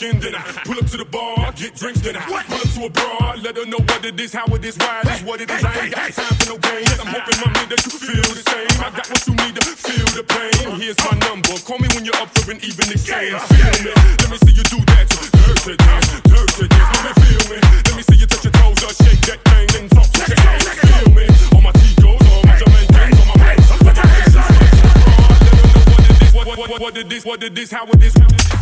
get drinks tonight. Pull up to a bar, let her know what it is, how it is, why it is, what it is. I ain't got time for no games. I'm hoping, mommy, that you feel the same. I got what you need to feel the pain. Here's my number. Call me when you're up for an even exchange. Feel me? Let me see you do that. Dirty dance, dirty dance. Let me feel me. Let me see you touch your toes or shake that thing and talk to your toes. Feel me? All my Tigos, all my Jamaicans, all my ways. Let me know what it is, what, what, what it is, what it is, how it is. Pull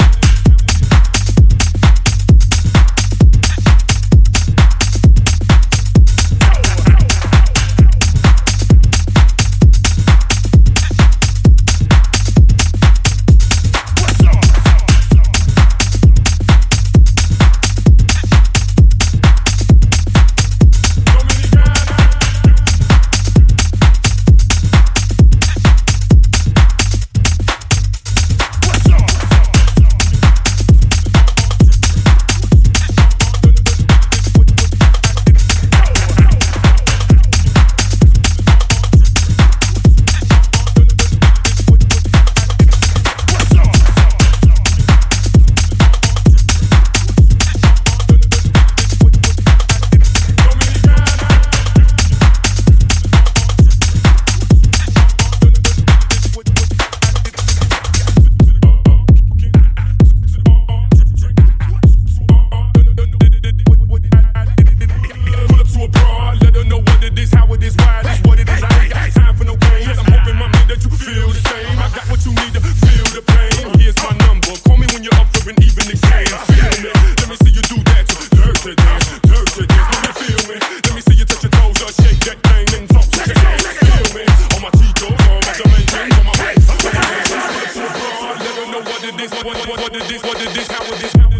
know what did this, what did this, what did this, how did this happen?